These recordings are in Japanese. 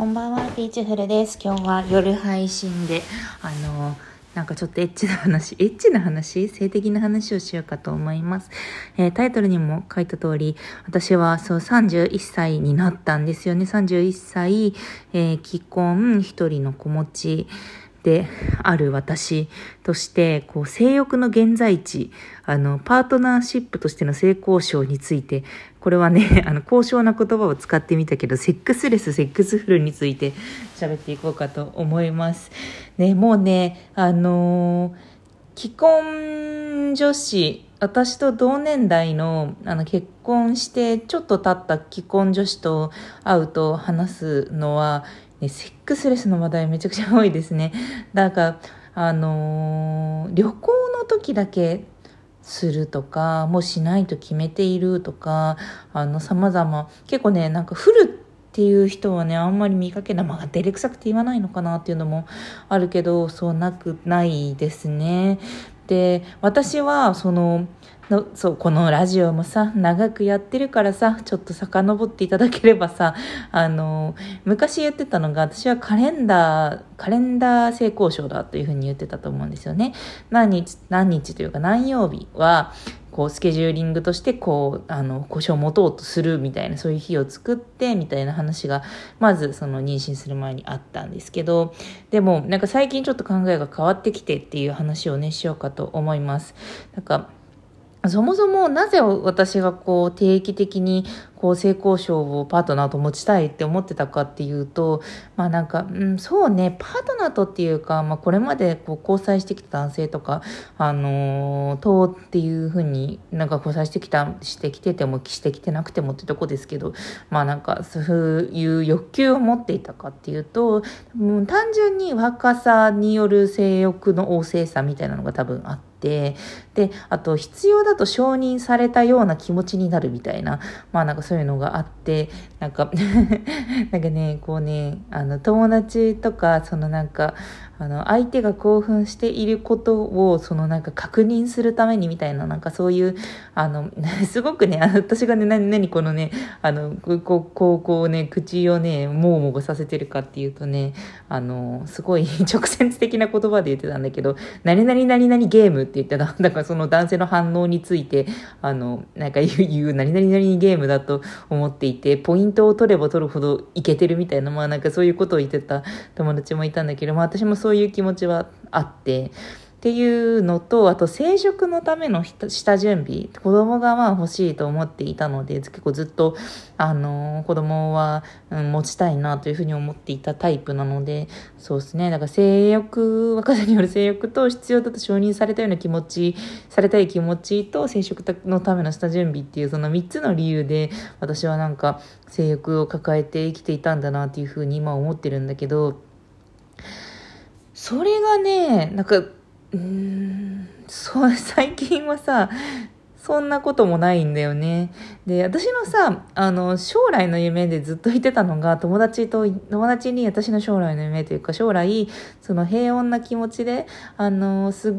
こんばんは、ピーチフルです。今日は夜配信で、あの、なんかちょっとエッチな話、エッチな話？性的な話をしようかと思います。えータイトルにも書いた通り、私はそう31歳になったんですよね。31歳、えー既婚、一人の子持ち、である私として、こう、性欲の現在地、あの、パートナーシップとしての性交渉について、これはね、あの、高尚な言葉を使ってみたけど、セックスレス、セックスフルについて喋っていこうかと思います。ね、もうね、あのー既婚女子、私と同年代のあの結婚してちょっと経った既婚女子と会うと話すのは、ね、セックスレスの話題めちゃくちゃ多いですね。だから、あのー旅行の時だけするとか、もうしないと決めているとか、あの、様々、結構ね、なんかフルっていう人はね、あんまり見かけない。まあ、照れくさくて言わないのかなっていうのもあるけど、そうなくないですね。で、私は、その、のそう、このラジオもさ、長くやってるからさ、ちょっと遡っていただければさ、あの、昔言ってたのが、私はカレンダー、カレンダー性交渉だというふうに言ってたと思うんですよね。何日、何日というか何曜日は、こうスケジューリングとしてこうあの故障を持とうとするみたいなそういう日を作ってみたいな話がまずその妊娠する前にあったんですけどでもなんか最近ちょっと考えが変わってきてっていう話をねしようかと思います。なんかそもそもなぜ私がこう定期的にこう性交渉をパートナーと持ちたいって思ってたかっていうとまあなんか、うん、そうねパートナーとっていうか、まあ、これまでこう交際してきた男性とかあのーとっていうふうになんか交際してきたしてきててもしてきてなくてもってとこですけどまあなんかそういう欲求を持っていたかっていうともう単純に若さによる性欲の旺盛さみたいなのが多分あって。であと必要だと承認されたような気持ちになるみたいなまあなんかそういうのがあってなんか なんかねこうねあの友達とかそのなんかあの相手が興奮していることをそのなんか確認するためにみたいななんかそういうあの すごくね私がね何何このねあのこうこうこうね口をねもうもごさせてるかっていうとねあのすごい 直接的な言葉で言ってたんだけど何々何々ゲームって言ってただからその男性の反応についてあのなんか言う言う何々何々ゲームだと思っていてポイントを取れば取るほどいけてるみたいなまあなんかそういうことを言ってた友達もいたんだけど、まあ、私もそういう気持ちはあって。っていうのと、あと生殖のための下準備、子供がまあ欲しいと思っていたので、結構ずっと、あの、子供は、うん、持ちたいなというふうに思っていたタイプなので、そうですね、だから性欲、若さによる性欲と必要だと承認されたような気持ち、されたい気持ちと生殖のための下準備っていうその3つの理由で、私はなんか性欲を抱えて生きていたんだなっていうふうに今思ってるんだけど、それがね、なんか、うん、そう、最近はさ、そんなこともないんだよね。で、私のさ、あの、将来の夢でずっと言ってたのが、友達と、友達に私の将来の夢というか、将来、その平穏な気持ちで、あの、す、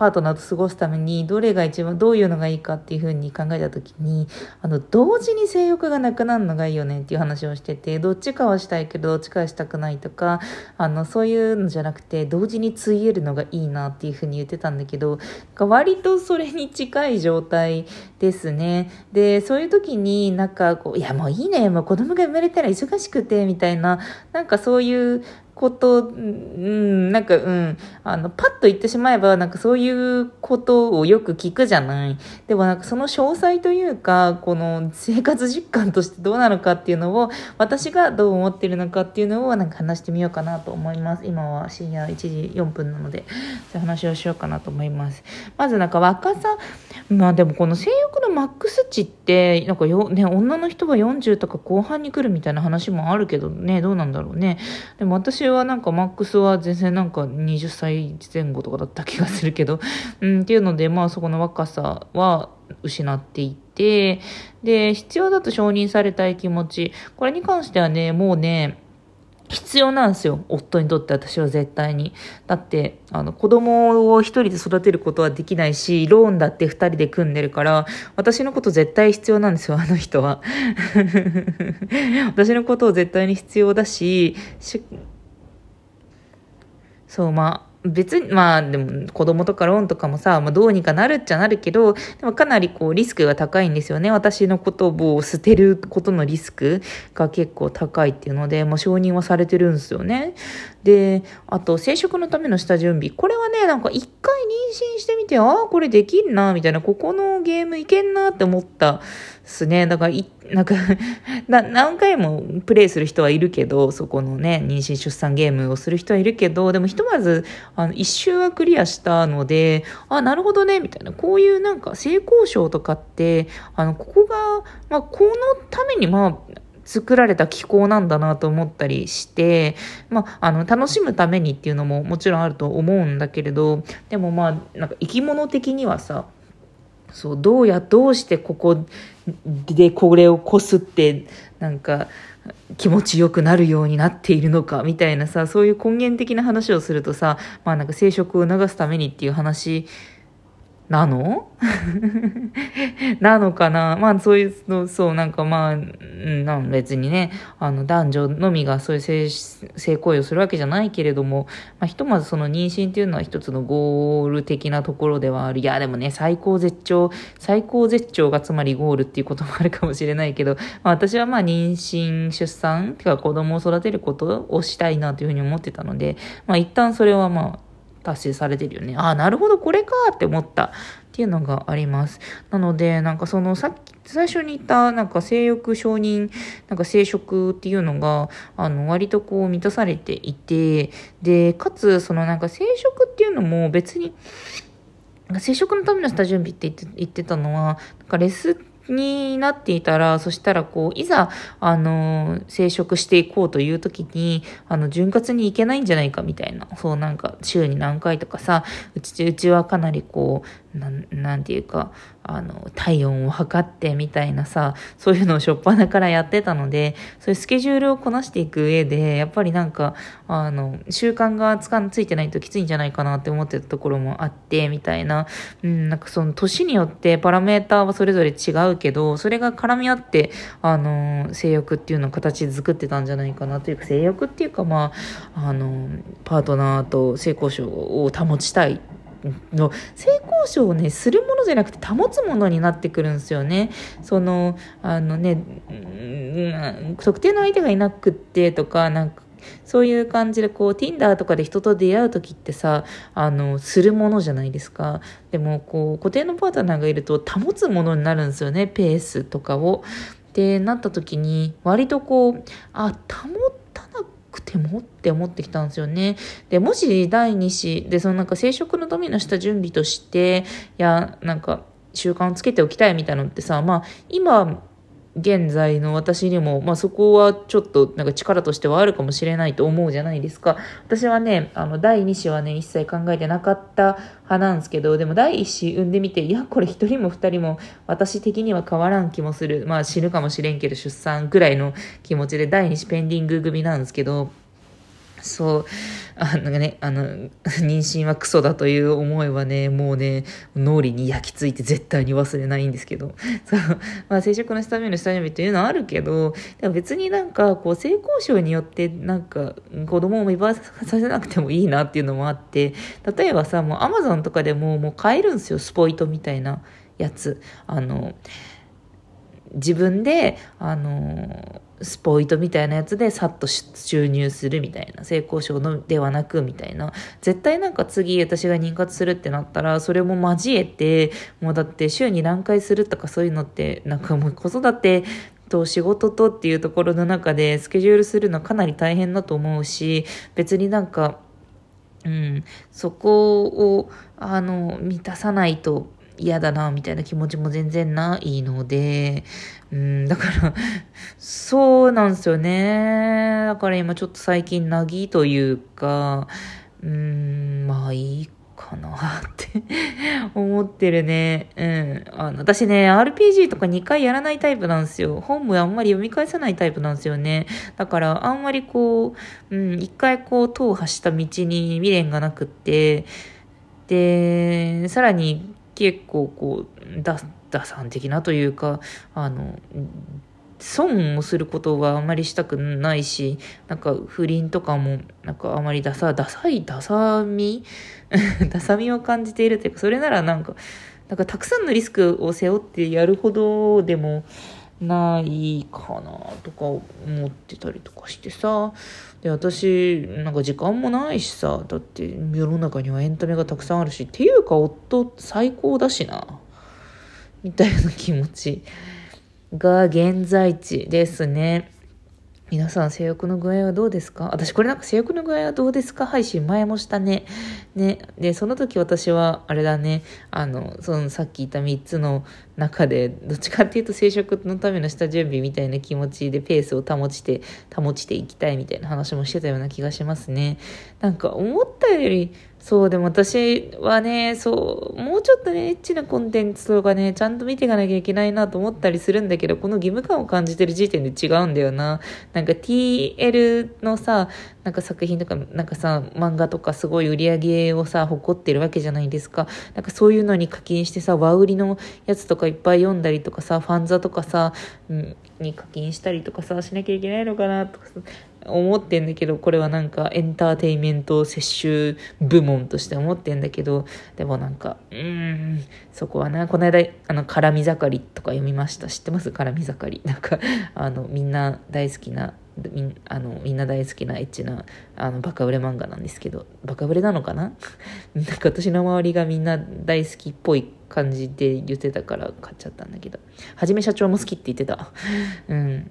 パートナーと過ごすためにどれが一番どういうのがいいかっていうふうに考えた時にあの同時に性欲がなくなるのがいいよねっていう話をしててどっちかはしたいけどどっちかはしたくないとかあのそういうのじゃなくて同時についえるのがいいなっていうふうに言ってたんだけど割とそれに近い状態ですね。でそういう時になんかこういやもういいねもう子供が生まれたら忙しくてみたいななんかそういうこと、うん、なんか、うん、あの、パッと言ってしまえば、なんかそういうことをよく聞くじゃない。でもなんかその詳細というか、この生活実感としてどうなのかっていうのを、私がどう思ってるのかっていうのをなんか話してみようかなと思います。今は深夜1時4分なので、そういう話をしようかなと思います。まずなんか若さ、まあでもこの性欲のマックス値って、なんかよ、ね、女の人は40とか後半に来るみたいな話もあるけどね、どうなんだろうね。でも私はなんかマックスは全然なんか20歳前後とかだった気がするけど、うん、っていうのでまあそこの若さは失っていて、で、必要だと承認されたい気持ち、これに関してはね、もうね、必要なんですよ。夫にとって私は絶対に。だって、あの、子供を一人で育てることはできないし、ローンだって二人で組んでるから、私のこと絶対必要なんですよ、あの人は。私のことを絶対に必要だし、しそう、まあ、別に、まあでも子供とかローンとかもさ、まあ、どうにかなるっちゃなるけど、でもかなりこうリスクが高いんですよね。私のことを捨てることのリスクが結構高いっていうので、もう承認はされてるんですよね。で、あと生殖のための下準備。これはね、なんか一回妊娠してみて、ああ、これできんな、みたいな、ここのゲームいけんなって思ったすね。だから、い、なんか 何回もプレイする人はいるけど、そこのね、妊娠出産ゲームをする人はいるけど、でもひとまず、あの、一周はクリアしたので、あ、なるほどね、みたいな、こういうなんか性交渉とかって、あの、ここが、まあ、このために、まあ、作られた気候なんだなと思ったりして、まあ、あの、楽しむためにっていうのももちろんあると思うんだけれど、でもまあ、なんか生き物的にはさ、そうどうやどうしてここでこれをこすってなんか気持ちよくなるようになっているのかみたいなさそういう根源的な話をするとさまあなんか生殖を促すためにっていう話なの？なのかな？まあそういうの、そうなんかまあ、うん、別にね、あの男女のみがそういう性性行為をするわけじゃないけれども、まあひとまずその妊娠っていうのは一つのゴール的なところではある。いやでもね、最高絶頂、最高絶頂がつまりゴールっていうこともあるかもしれないけど、まあ私はまあ妊娠、出産、てか子供を育てることをしたいなというふうに思ってたので、まあ一旦それはまあ達成されてるよね。ああ、なるほど、これかって思ったっていうのがあります。なので、なんかそのさっき、最初に言ったなんか性欲承認、なんか生殖っていうのが、あの、割とこう満たされていて、で、かつ、そのなんか生殖っていうのも別に、生殖のための下準備って言って言ってたのは、なんかレスになっていたら、そしたらこう、いざ、あの、生殖していこうという時に、あの、潤滑に行けないんじゃないかみたいな、そうなんか、週に何回とかさ、うち、うちはかなりこう、なん、なんていうか、あの、体温を測ってみたいなさ、そういうのを初っ端からやってたので、そういうスケジュールをこなしていく上で、やっぱりなんか、あの、習慣がつかん、ついてないときついんじゃないかなって思ってたところもあって、みたいな、うん、なんかその年によってパラメーターはそれぞれ違うけど、それが絡み合って、あの、性欲っていうのを形作ってたんじゃないかなというか、性欲っていうか、まあ、あの、パートナーと性交渉を保ちたいの性交渉をねするものじゃなくて保つものになってくるんですよね。そのあのね、うん、特定の相手がいなくってとかなんかそういう感じでこう Tinder とかで人と出会う時ってさあのするものじゃないですかでもこう固定のパートナーがいると保つものになるんですよねペースとかを。ってなった時に割とこうあ保くてもって思ってきたんですよね。で、もし第2子で、そのなんか生殖のための下準備として、いや、なんか習慣をつけておきたいみたいなのってさ、まあ今、現在の私にも、まあ、そこはちょっとなんか力としてはあるかもしれないと思うじゃないですか。私はね、あの、第2子はね、一切考えてなかった派なんですけど、でも第1子産んでみて、いや、これ1人も2人も私的には変わらん気もする。まあ死ぬかもしれんけど出産ぐらいの気持ちで第2子ペンディング組なんですけど、そう、あのね、あの、妊娠はクソだという思いはね、もうね、脳裏に焼き付いて絶対に忘れないんですけど、そう、まあ、生殖のための下準備というのはあるけど、でも別になんか、こう、性交渉によって、なんか、子供を芽生させなくてもいいなっていうのもあって、例えばさ、もうアマゾンとかでももう買えるんですよ、スポイトみたいなやつ。あの、自分で、あの、スポイトみたいなやつでさっと注入するみたいな性交渉のではなくみたいな。絶対なんか次私が妊活するってなったらそれも交えてもうだって週に何回するとかそういうのってなんかもう子育てと仕事とっていうところの中でスケジュールするのかなり大変だと思うし別になんかうんそこをあの満たさないと嫌だな、みたいな気持ちも全然ないので、うん、だからそうなんですよね。だから今ちょっと最近、なぎというか、うん、まあいいかなって 思ってるね。うん。あの、私ね、RPG とか2回やらないタイプなんですよ。本もあんまり読み返さないタイプなんですよね。だから、あんまりこう、うん、1回こう、踏破した道に未練がなくって、で、さらに結構こう、打、打算的なというか、あの、損をすることはあまりしたくないし、なんか不倫とかも、なんかあまりダサ、ダサい、ダサみ ダサみを感じているというか、それならなんか、なんかたくさんのリスクを背負ってやるほどでもないかなとか思ってたりとかしてさ。で、私、なんか時間もないしさ、だって世の中にはエンタメがたくさんあるし、っていうか夫最高だしな。みたいな気持ち。が現在地ですね。皆さん性欲の具合はどうですか？私これなんか性欲の具合はどうですか？配信前もしたね。ね。で、その時私はあれだね、あの、そのさっき言った3つの中で、どっちかっていうと生殖のための下準備みたいな気持ちでペースを保ちて、保ちていきたいみたいな話もしてたような気がしますね。なんか思ったより、そう、でも私はね、そう、もうちょっとね、エッチなコンテンツとかね、ちゃんと見ていかなきゃいけないなと思ったりするんだけど、この義務感を感じてる時点で違うんだよな。なんか TL のさ、なんか作品とか、なんかさ、漫画とかすごい売り上げをさ、誇ってるわけじゃないですか。なんかそういうのに課金してさ、和売りのやつとかいっぱい読んだりとかさ、ファンザとかさ、うん、に課金したりとかさ、しなきゃいけないのかなとか、思ってんだけど、これはなんかエンターテインメント摂取部門として思ってんだけど、でもなんか、うーん、そこはな、この間、あの、絡み盛りとか読みました。知ってます？絡み盛り。なんか、あの、みんな大好きな、みあのみんな大好きなエッチなあのバカ売れ漫画なんですけどバカ売れなのかな？なんか私の周りがみんな大好きっぽい感じで言ってたから買っちゃったんだけど。はじめ社長も好きって言ってた。うん。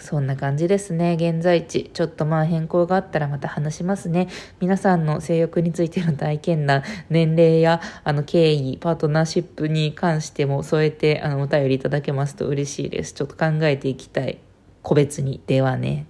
そんな感じですね。現在地。ちょっとまあ変更があったらまた話しますね。皆さんの性欲についての体験談、年齢やあの経緯、パートナーシップに関しても添えてあのお便りいただけますと嬉しいです。ちょっと考えていきたい。個別に。ではね。